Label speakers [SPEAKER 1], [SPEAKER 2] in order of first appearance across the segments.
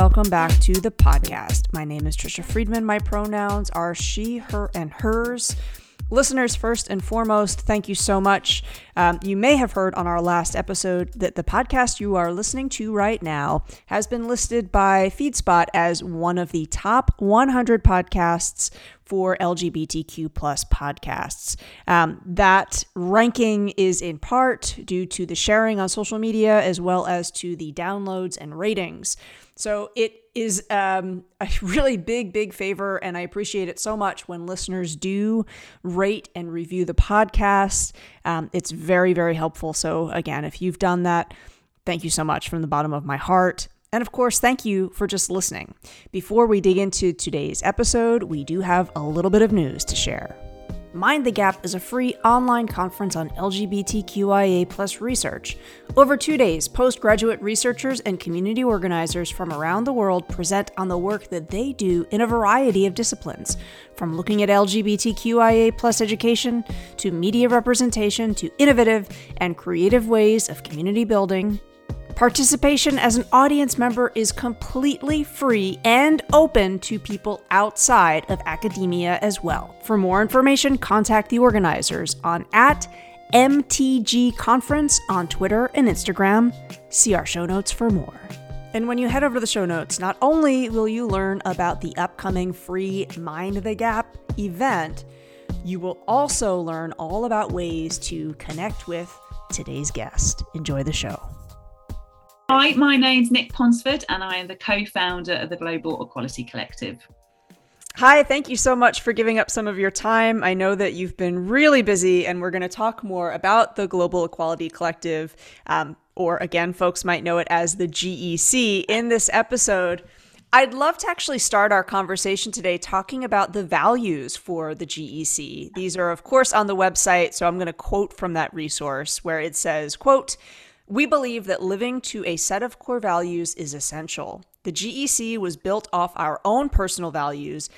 [SPEAKER 1] Welcome back to the podcast. My name is Tricia Friedman. My pronouns are she, her, and hers. Listeners, first and foremost, thank you so much. Um, you may have heard on our last episode that the podcast you are listening to right now has been listed by FeedSpot as one of the top 100 podcasts for LGBTQ plus podcasts. Um, that ranking is in part due to the sharing on social media as well as to the downloads and ratings. So it is um, a really big, big favor, and I appreciate it so much when listeners do rate and review the podcast. Um, it's very, very helpful. So, again, if you've done that, thank you so much from the bottom of my heart. And of course, thank you for just listening. Before we dig into today's episode, we do have a little bit of news to share. Mind the Gap is a free online conference on LGBTQIA research. Over two days, postgraduate researchers and community organizers from around the world present on the work that they do in a variety of disciplines, from looking at LGBTQIA education to media representation to innovative and creative ways of community building, Participation as an audience member is completely free and open to people outside of academia as well. For more information, contact the organizers on at MTG Conference on Twitter and Instagram. See our show notes for more. And when you head over to the show notes, not only will you learn about the upcoming free Mind the Gap event, you will also learn all about ways to connect with today's guest. Enjoy the show.
[SPEAKER 2] Hi, my name's Nic Ponsford, and I am the co founder of the Global Equality Collective.
[SPEAKER 1] Hi, thank you so much for giving up some of your time. I know that you've been really busy, and we're going to talk more about the Global Equality Collective, um, or again, folks might know it as the GEC, in this episode. I'd love to actually start our conversation today talking about the values for the GEC. These are, of course, on the website, so I'm going to quote from that resource where it says, quote, we believe that living to a set of core values is essential. The GEC was built off our own personal values,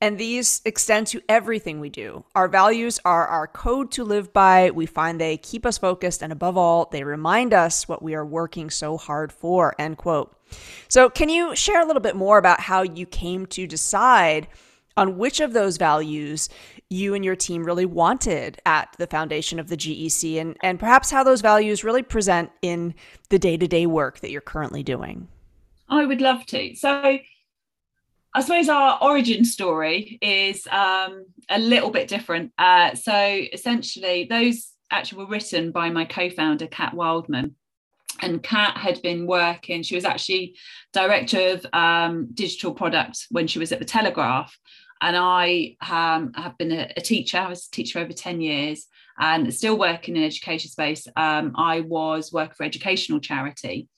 [SPEAKER 1] and these extend to everything we do. Our values are our code to live by. We find they keep us focused, and above all, they remind us what we are working so hard for. End quote. So, can you share a little bit more about how you came to decide on which of those values you and your team really wanted at the foundation of the GEC and, and perhaps how those values really present in the day to day work that you're currently doing.
[SPEAKER 2] I would love to. So, I suppose our origin story is um, a little bit different. Uh, so, essentially, those actually were written by my co founder, Kat Wildman. And Kat had been working, she was actually director of um, digital product when she was at the Telegraph and I um, have been a, a, teacher. I was a teacher over 10 years and still working in education space. Um, I was working for educational charity.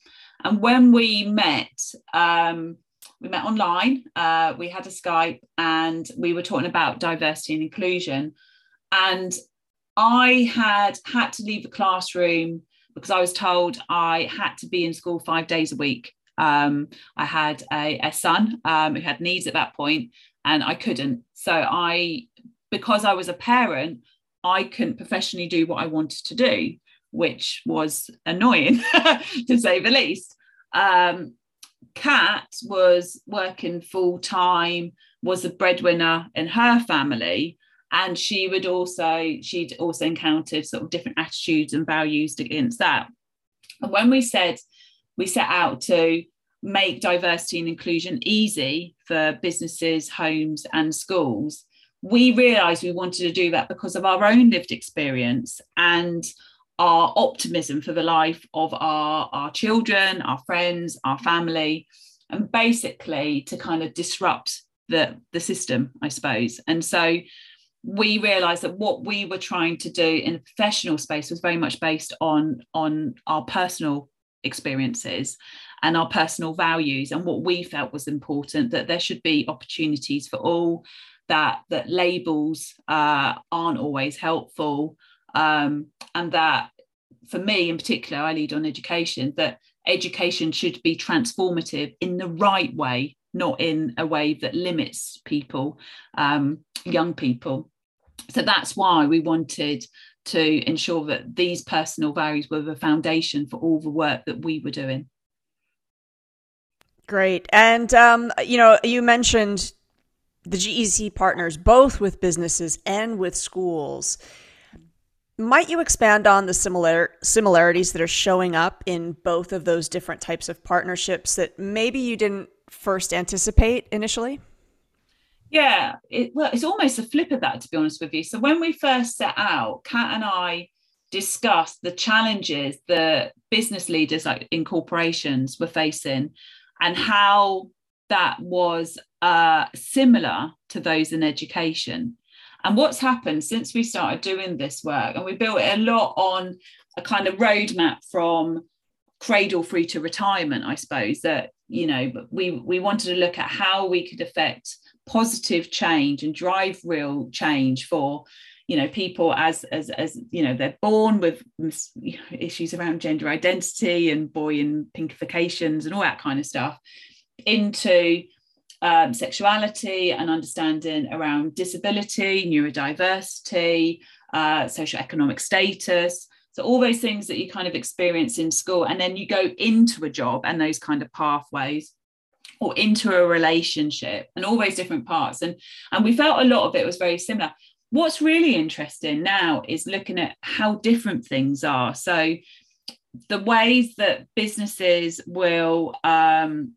[SPEAKER 2] And when we met, um, we met online, uh, we had a Skype and we were talking about diversity and inclusion. And I had had to leave the classroom because I was told I had to be in school five days a week. Um, I had a, a son um, who had needs at that point, and I couldn't. So I, because I was a parent, I couldn't professionally do what I wanted to do, which was annoying to say the least. Um, Kat was working full time, was a breadwinner in her family, and she would also she'd also encountered sort of different attitudes and values against that. And when we said we set out to make diversity and inclusion easy for businesses, homes, and schools, we realized we wanted to do that because of our own lived experience and our optimism for the life of our, our children, our friends, our family, and basically to kind of disrupt the, the system, I suppose. And so we realized that what we were trying to do in a professional space was very much based on, on our personal experiences and our personal values and what we felt was important that there should be opportunities for all that that labels uh, aren't always helpful um, and that for me in particular i lead on education that education should be transformative in the right way not in a way that limits people um, young people. So that's why we wanted to ensure that these personal values were the foundation for all the work that we were doing
[SPEAKER 1] Great. And, um, you know, you mentioned the GEC partners both with businesses and with schools. Might you expand on the similar similarities that are showing up in both of those different types of partnerships that maybe you didn't first anticipate initially?
[SPEAKER 2] Yeah, it, well, it's almost a flip of that, to be honest with you. So when we first set out, Kat and I discussed the challenges that business leaders like in corporations were facing and how that was uh, similar to those in education. And what's happened since we started doing this work, and we built it a lot on a kind of roadmap from cradle through to retirement, I suppose, that, you know, we, we wanted to look at how we could affect positive change and drive real change for you know people as as as you know they're born with issues around gender identity and boy and pinkifications and all that kind of stuff into um, sexuality and understanding around disability, neurodiversity, uh, socioeconomic status. So, all those things that you kind of experience in school, and then you go into a job and those kind of pathways or into a relationship and all those different parts. And, and we felt a lot of it was very similar. What's really interesting now is looking at how different things are. So, the ways that businesses will um,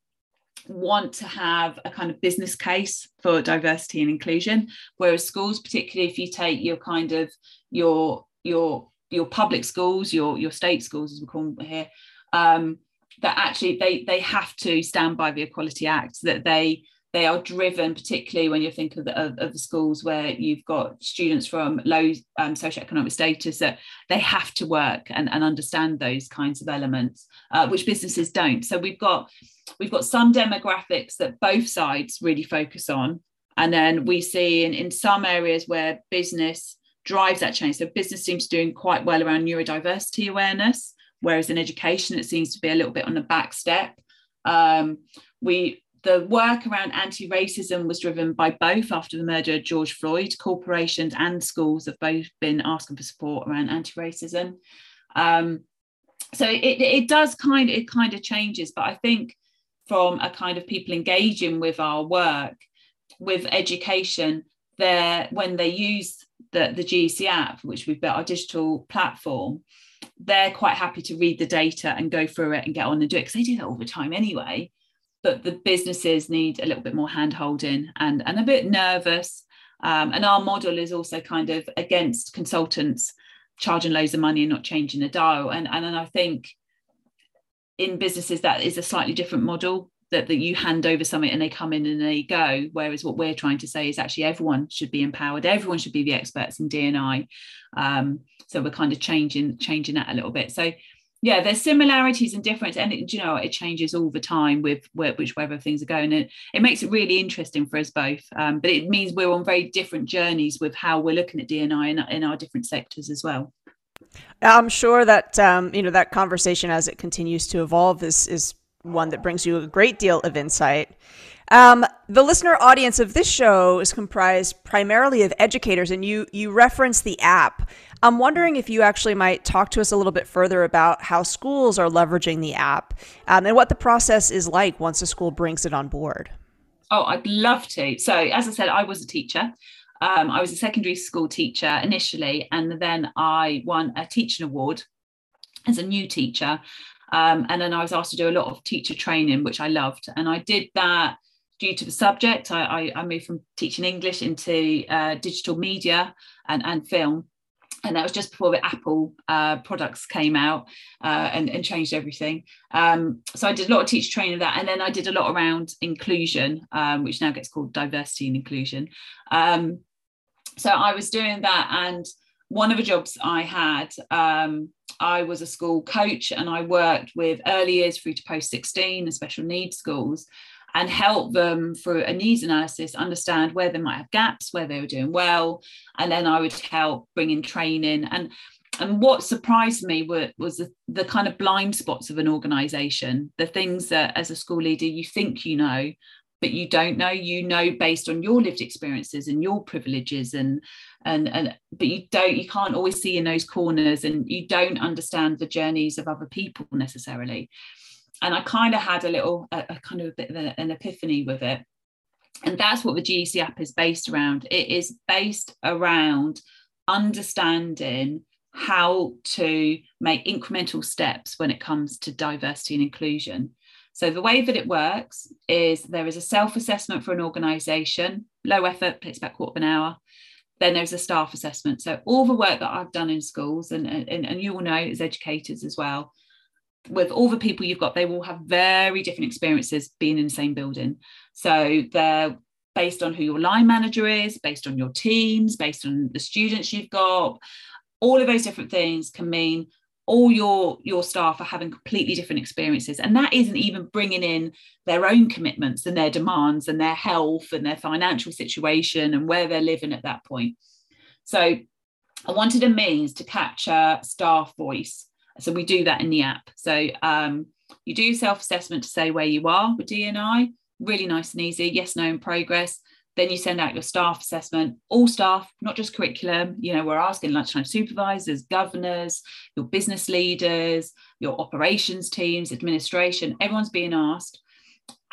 [SPEAKER 2] want to have a kind of business case for diversity and inclusion whereas schools particularly if you take your kind of your your your public schools your your state schools as we call them here um, that actually they they have to stand by the equality act that they they are driven particularly when you think of the, of, of the schools where you've got students from low um, socioeconomic status that they have to work and, and understand those kinds of elements uh, which businesses don't so we've got we've got some demographics that both sides really focus on. And then we see in, in some areas where business drives that change. So business seems to doing quite well around neurodiversity awareness, whereas in education it seems to be a little bit on the back step. Um, we the work around anti-racism was driven by both after the murder of George Floyd. Corporations and schools have both been asking for support around anti-racism. Um, so it, it does kind of, it kind of changes, but I think from a kind of people engaging with our work with education there when they use the, the GEC app, which we've built our digital platform, they're quite happy to read the data and go through it and get on and do it because they do that all the time anyway. But the businesses need a little bit more hand holding and, and a bit nervous. Um, and our model is also kind of against consultants charging loads of money and not changing the dial. And, and, and I think in businesses that is a slightly different model that, that you hand over something and they come in and they go. Whereas what we're trying to say is actually everyone should be empowered. Everyone should be the experts in dni um, so we're kind of changing changing that a little bit. So yeah there's similarities and difference and it, you know it changes all the time with where, which wherever things are going and it makes it really interesting for us both. Um, but it means we're on very different journeys with how we're looking at dni in, in our different sectors as well.
[SPEAKER 1] I'm sure that um, you know that conversation as it continues to evolve is is one that brings you a great deal of insight. Um, the listener audience of this show is comprised primarily of educators, and you you reference the app. I'm wondering if you actually might talk to us a little bit further about how schools are leveraging the app um, and what the process is like once a school brings it on board.
[SPEAKER 2] Oh, I'd love to. So, as I said, I was a teacher. Um, I was a secondary school teacher initially, and then I won a teaching award as a new teacher. Um, and then I was asked to do a lot of teacher training, which I loved. And I did that due to the subject. I, I, I moved from teaching English into uh, digital media and, and film. And that was just before the Apple uh, products came out uh, and, and, changed everything. Um, so I did a lot of teacher training of that. And then I did a lot around inclusion, um, which now gets called diversity and inclusion. Um, so I was doing that. And one of the jobs I had, um, I was a school coach and I worked with early years through to post 16 and special needs schools and help them through a needs analysis understand where they might have gaps, where they were doing well. And then I would help bring in training. And, and what surprised me were, was the, the kind of blind spots of an organization, the things that as a school leader you think you know, but you don't know you know based on your lived experiences and your privileges and and and but you don't you can't always see in those corners and you don't understand the journeys of other people necessarily and I kind of had a little, a, a kind of a bit of a, an epiphany with it. And that's what the GEC app is based around. It is based around understanding how to make incremental steps when it comes to diversity and inclusion. So, the way that it works is there is a self assessment for an organisation, low effort, takes about a quarter of an hour. Then there's a staff assessment. So, all the work that I've done in schools, and, and, and you all know as educators as well, with all the people you've got, they will have very different experiences being in the same building. So, they're based on who your line manager is, based on your teams, based on the students you've got. All of those different things can mean all your your staff are having completely different experiences. And that isn't even bringing in their own commitments and their demands and their health and their financial situation and where they're living at that point. So i wanted a means to capture staff voice. So we do that in the app. So um, you do self-assessment to say where you are with dni really nice and easy. Yes no in progress then you send out your staff assessment. All staff not just curriculum you know we're asking lunchtime supervisors governors your business leaders your operations teams administration everyone's being asked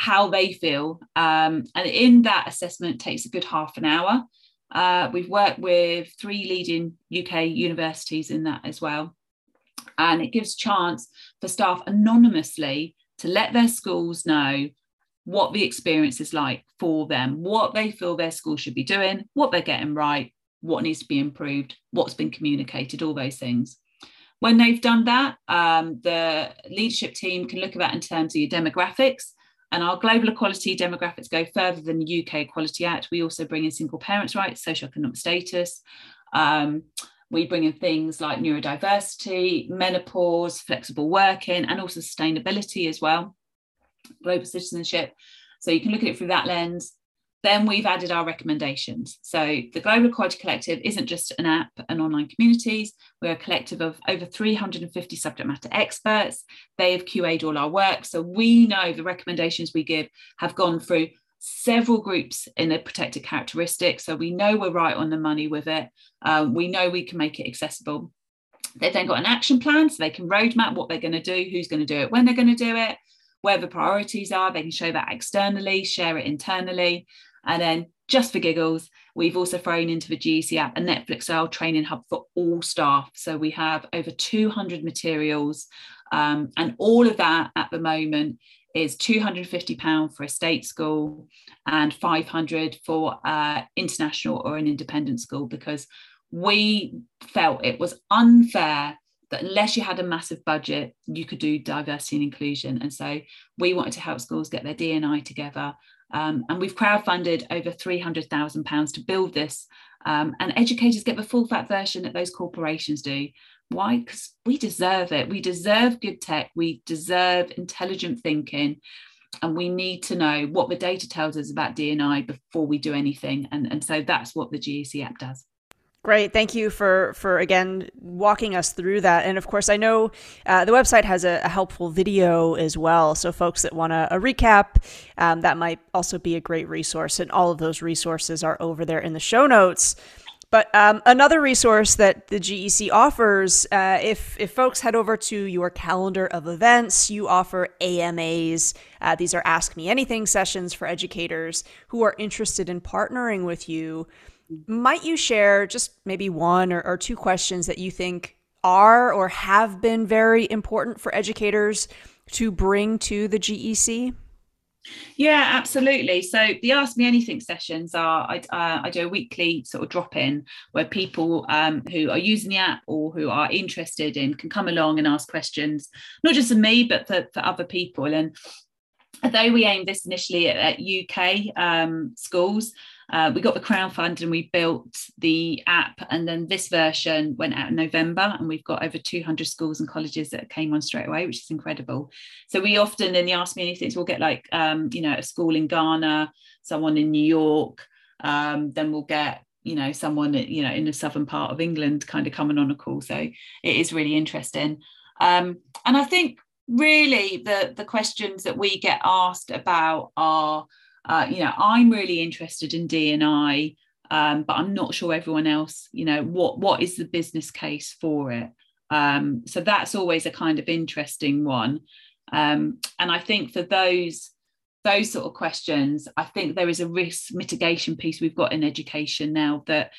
[SPEAKER 2] how they feel. Um, and in that assessment takes a good half an hour. Uh, we've worked with three leading uk universities in that as well. And it gives chance for staff anonymously to let their schools know what the experience is like for them, what they feel their school should be doing, what they're getting right, what needs to be improved, what's been communicated, all those things. When they've done that, um, the leadership team can look at that in terms of your demographics. And our global equality demographics go further than the UK Equality Act. We also bring in single parents' rights, socioeconomic status. Um, we bring in things like neurodiversity, menopause, flexible working, and also sustainability as well global citizenship. So you can look at it through that lens. Then we've added our recommendations. So the Global Equality Collective isn't just an app and online communities. We're a collective of over 350 subject matter experts. They have QA'd all our work. So we know the recommendations we give have gone through several groups in the protected characteristics. So we know we're right on the money with it. Um, we know we can make it accessible. They've then got an action plan so they can roadmap what they're going to do, who's going to do it, when they're going to do it where the priorities are. They can show that externally, share it internally. And then just for giggles, we've also thrown into the GEC app a Netflix style training hub for all staff. So we have over 200 materials. Um, and all of that at the moment is 250 pound for a state school and 500 for uh, international or an independent school because we felt it was unfair that unless you had a massive budget, you could do diversity and inclusion. And so we wanted to help schools get their DNI together. Um, and we've crowdfunded over £300,000 to build this. Um, and educators get the full fat version that those corporations do. Why? Because we deserve it. We deserve good tech. We deserve intelligent thinking. And we need to know what the data tells us about DNI before we do anything. And, and so that's what the GEC app does.
[SPEAKER 1] Great, thank you for for again walking us through that. And of course, I know uh, the website has a, a, helpful video as well. So folks that want a, a recap, um, that might also be a great resource. And all of those resources are over there in the show notes. But um, another resource that the GEC offers, uh, if if folks head over to your calendar of events, you offer AMAs. Uh, these are Ask Me Anything sessions for educators who are interested in partnering with you might you share just maybe one or, or two questions that you think are or have been very important for educators to bring to the GEC?
[SPEAKER 2] Yeah, absolutely. So the Ask Me Anything sessions are I, uh, I do a weekly sort of drop in where people um, who are using the app or who are interested in can come along and ask questions, not just of me but for, for other people. And although we aimed this initially at, at UK um, schools, uh, we got the crowdfund and we built the app and then this version went out in november and we've got over 200 schools and colleges that came on straight away which is incredible. So we often in the ask me anything we'll get like um, you know a school in ghana someone in new york um, then we'll get you know someone you know in the southern part of england kind of coming on a call. So it is really interesting. Um, and i think really the the questions that we get asked about are uh, you know, I'm really interested in DNI, um, but I'm not sure everyone else, you know, what what is the business case for it? Um, so that's always a kind of interesting one. Um, and I think for those those sort of questions, I think there is a risk mitigation piece we've got in education now that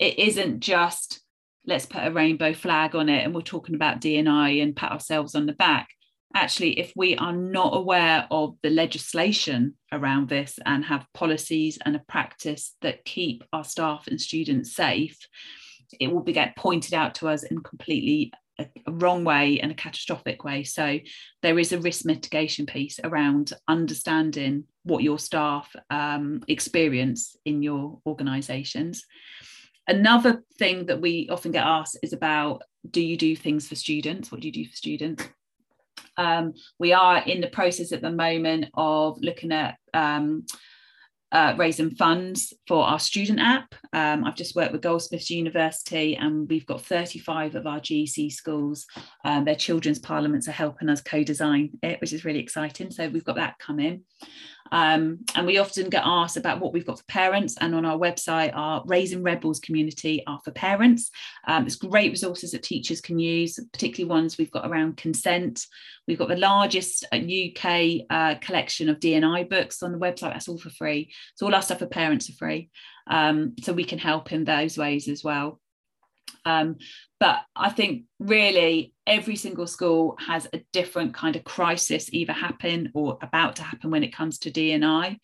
[SPEAKER 2] it isn't just let's put a rainbow flag on it and we're talking about DNI and pat ourselves on the back. Actually, if we are not aware of the legislation around this and have policies and a practice that keep our staff and students safe, it will be get pointed out to us in completely a, a, wrong way and a catastrophic way. So there is a risk mitigation piece around understanding what your staff um, experience in your organisations. Another thing that we often get asked is about do you do things for students? What do you do for students? Um, we are in the process at the moment of looking at um, uh, raising funds for our student app. Um, I've just worked with Goldsmiths University, and we've got 35 of our GEC schools. Um, their children's parliaments are helping us co design it, which is really exciting. So we've got that coming. Um, and we often get asked about what we've got for parents. And on our website, our Raising Rebels community are for parents. Um, it's great resources that teachers can use, particularly ones we've got around consent. We've got the largest UK uh, uh, collection of DNI books on the website. That's all for free. So all our stuff for parents are free. Um, so we can help in those ways as well. Um, but I think really every single school has a different kind of crisis either happen or about to happen when it comes to DNI.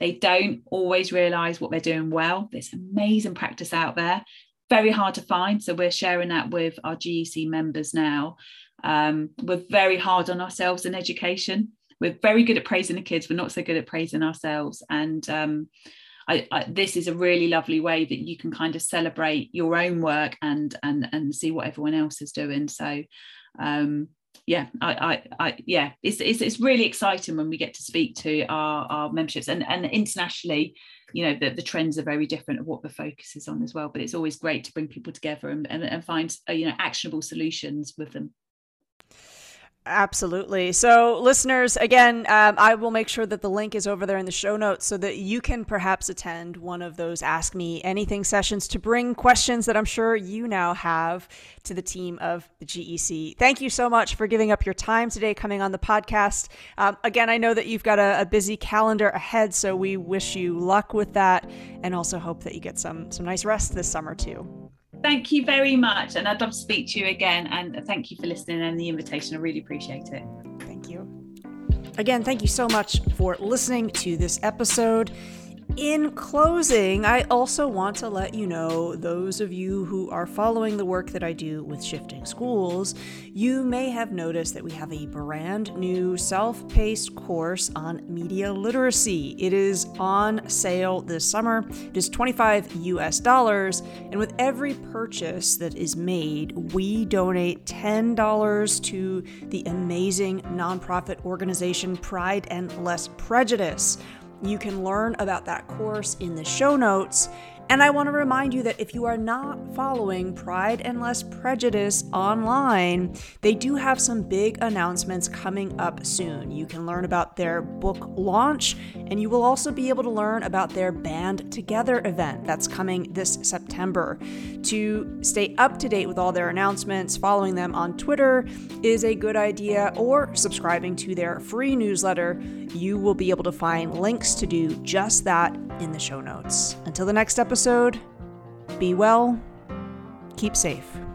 [SPEAKER 2] They don't always realize what they're doing well. There's amazing practice out there, very hard to find. So we're sharing that with our GEC members now. Um, we're very hard on ourselves in education. We're very good at praising the kids. We're not so good at praising ourselves. And um, I, I, this is a really lovely way that you can kind of celebrate your own work and and and see what everyone else is doing. So um, yeah, I, I, I, yeah, it's, it's it's really exciting when we get to speak to our, our memberships and and internationally, you know, the, the trends are very different of what the focus is on as well. But it's always great to bring people together and and, and find uh, you know actionable solutions with them.
[SPEAKER 1] Absolutely. So, listeners, again, um, I will make sure that the link is over there in the show notes so that you can perhaps attend one of those Ask Me Anything sessions to bring questions that I'm sure you now have to the team of the GEC. Thank you so much for giving up your time today coming on the podcast. Um, again, I know that you've got a, a busy calendar ahead, so we wish you luck with that and also hope that you get some, some nice rest this summer too.
[SPEAKER 2] Thank you very much. And I'd love to speak to you again. And thank you for listening and the invitation. I really appreciate it.
[SPEAKER 1] Thank you. Again, thank you so much for listening to this episode. In closing, I also want to let you know those of you who are following the work that I do with Shifting Schools, you may have noticed that we have a brand new self paced course on media literacy. It is on sale this summer. It is 25 US dollars, and with every purchase that is made, we donate $10 to the amazing nonprofit organization Pride and Less Prejudice. You can learn about that course in the show notes. And I want to remind you that if you are not following Pride and Less Prejudice online, they do have some big announcements coming up soon. You can learn about their book launch, and you will also be able to learn about their Band Together event that's coming this September. To stay up to date with all their announcements, following them on Twitter is a good idea, or subscribing to their free newsletter. You will be able to find links to do just that in the show notes. Until the next episode, be well, keep safe.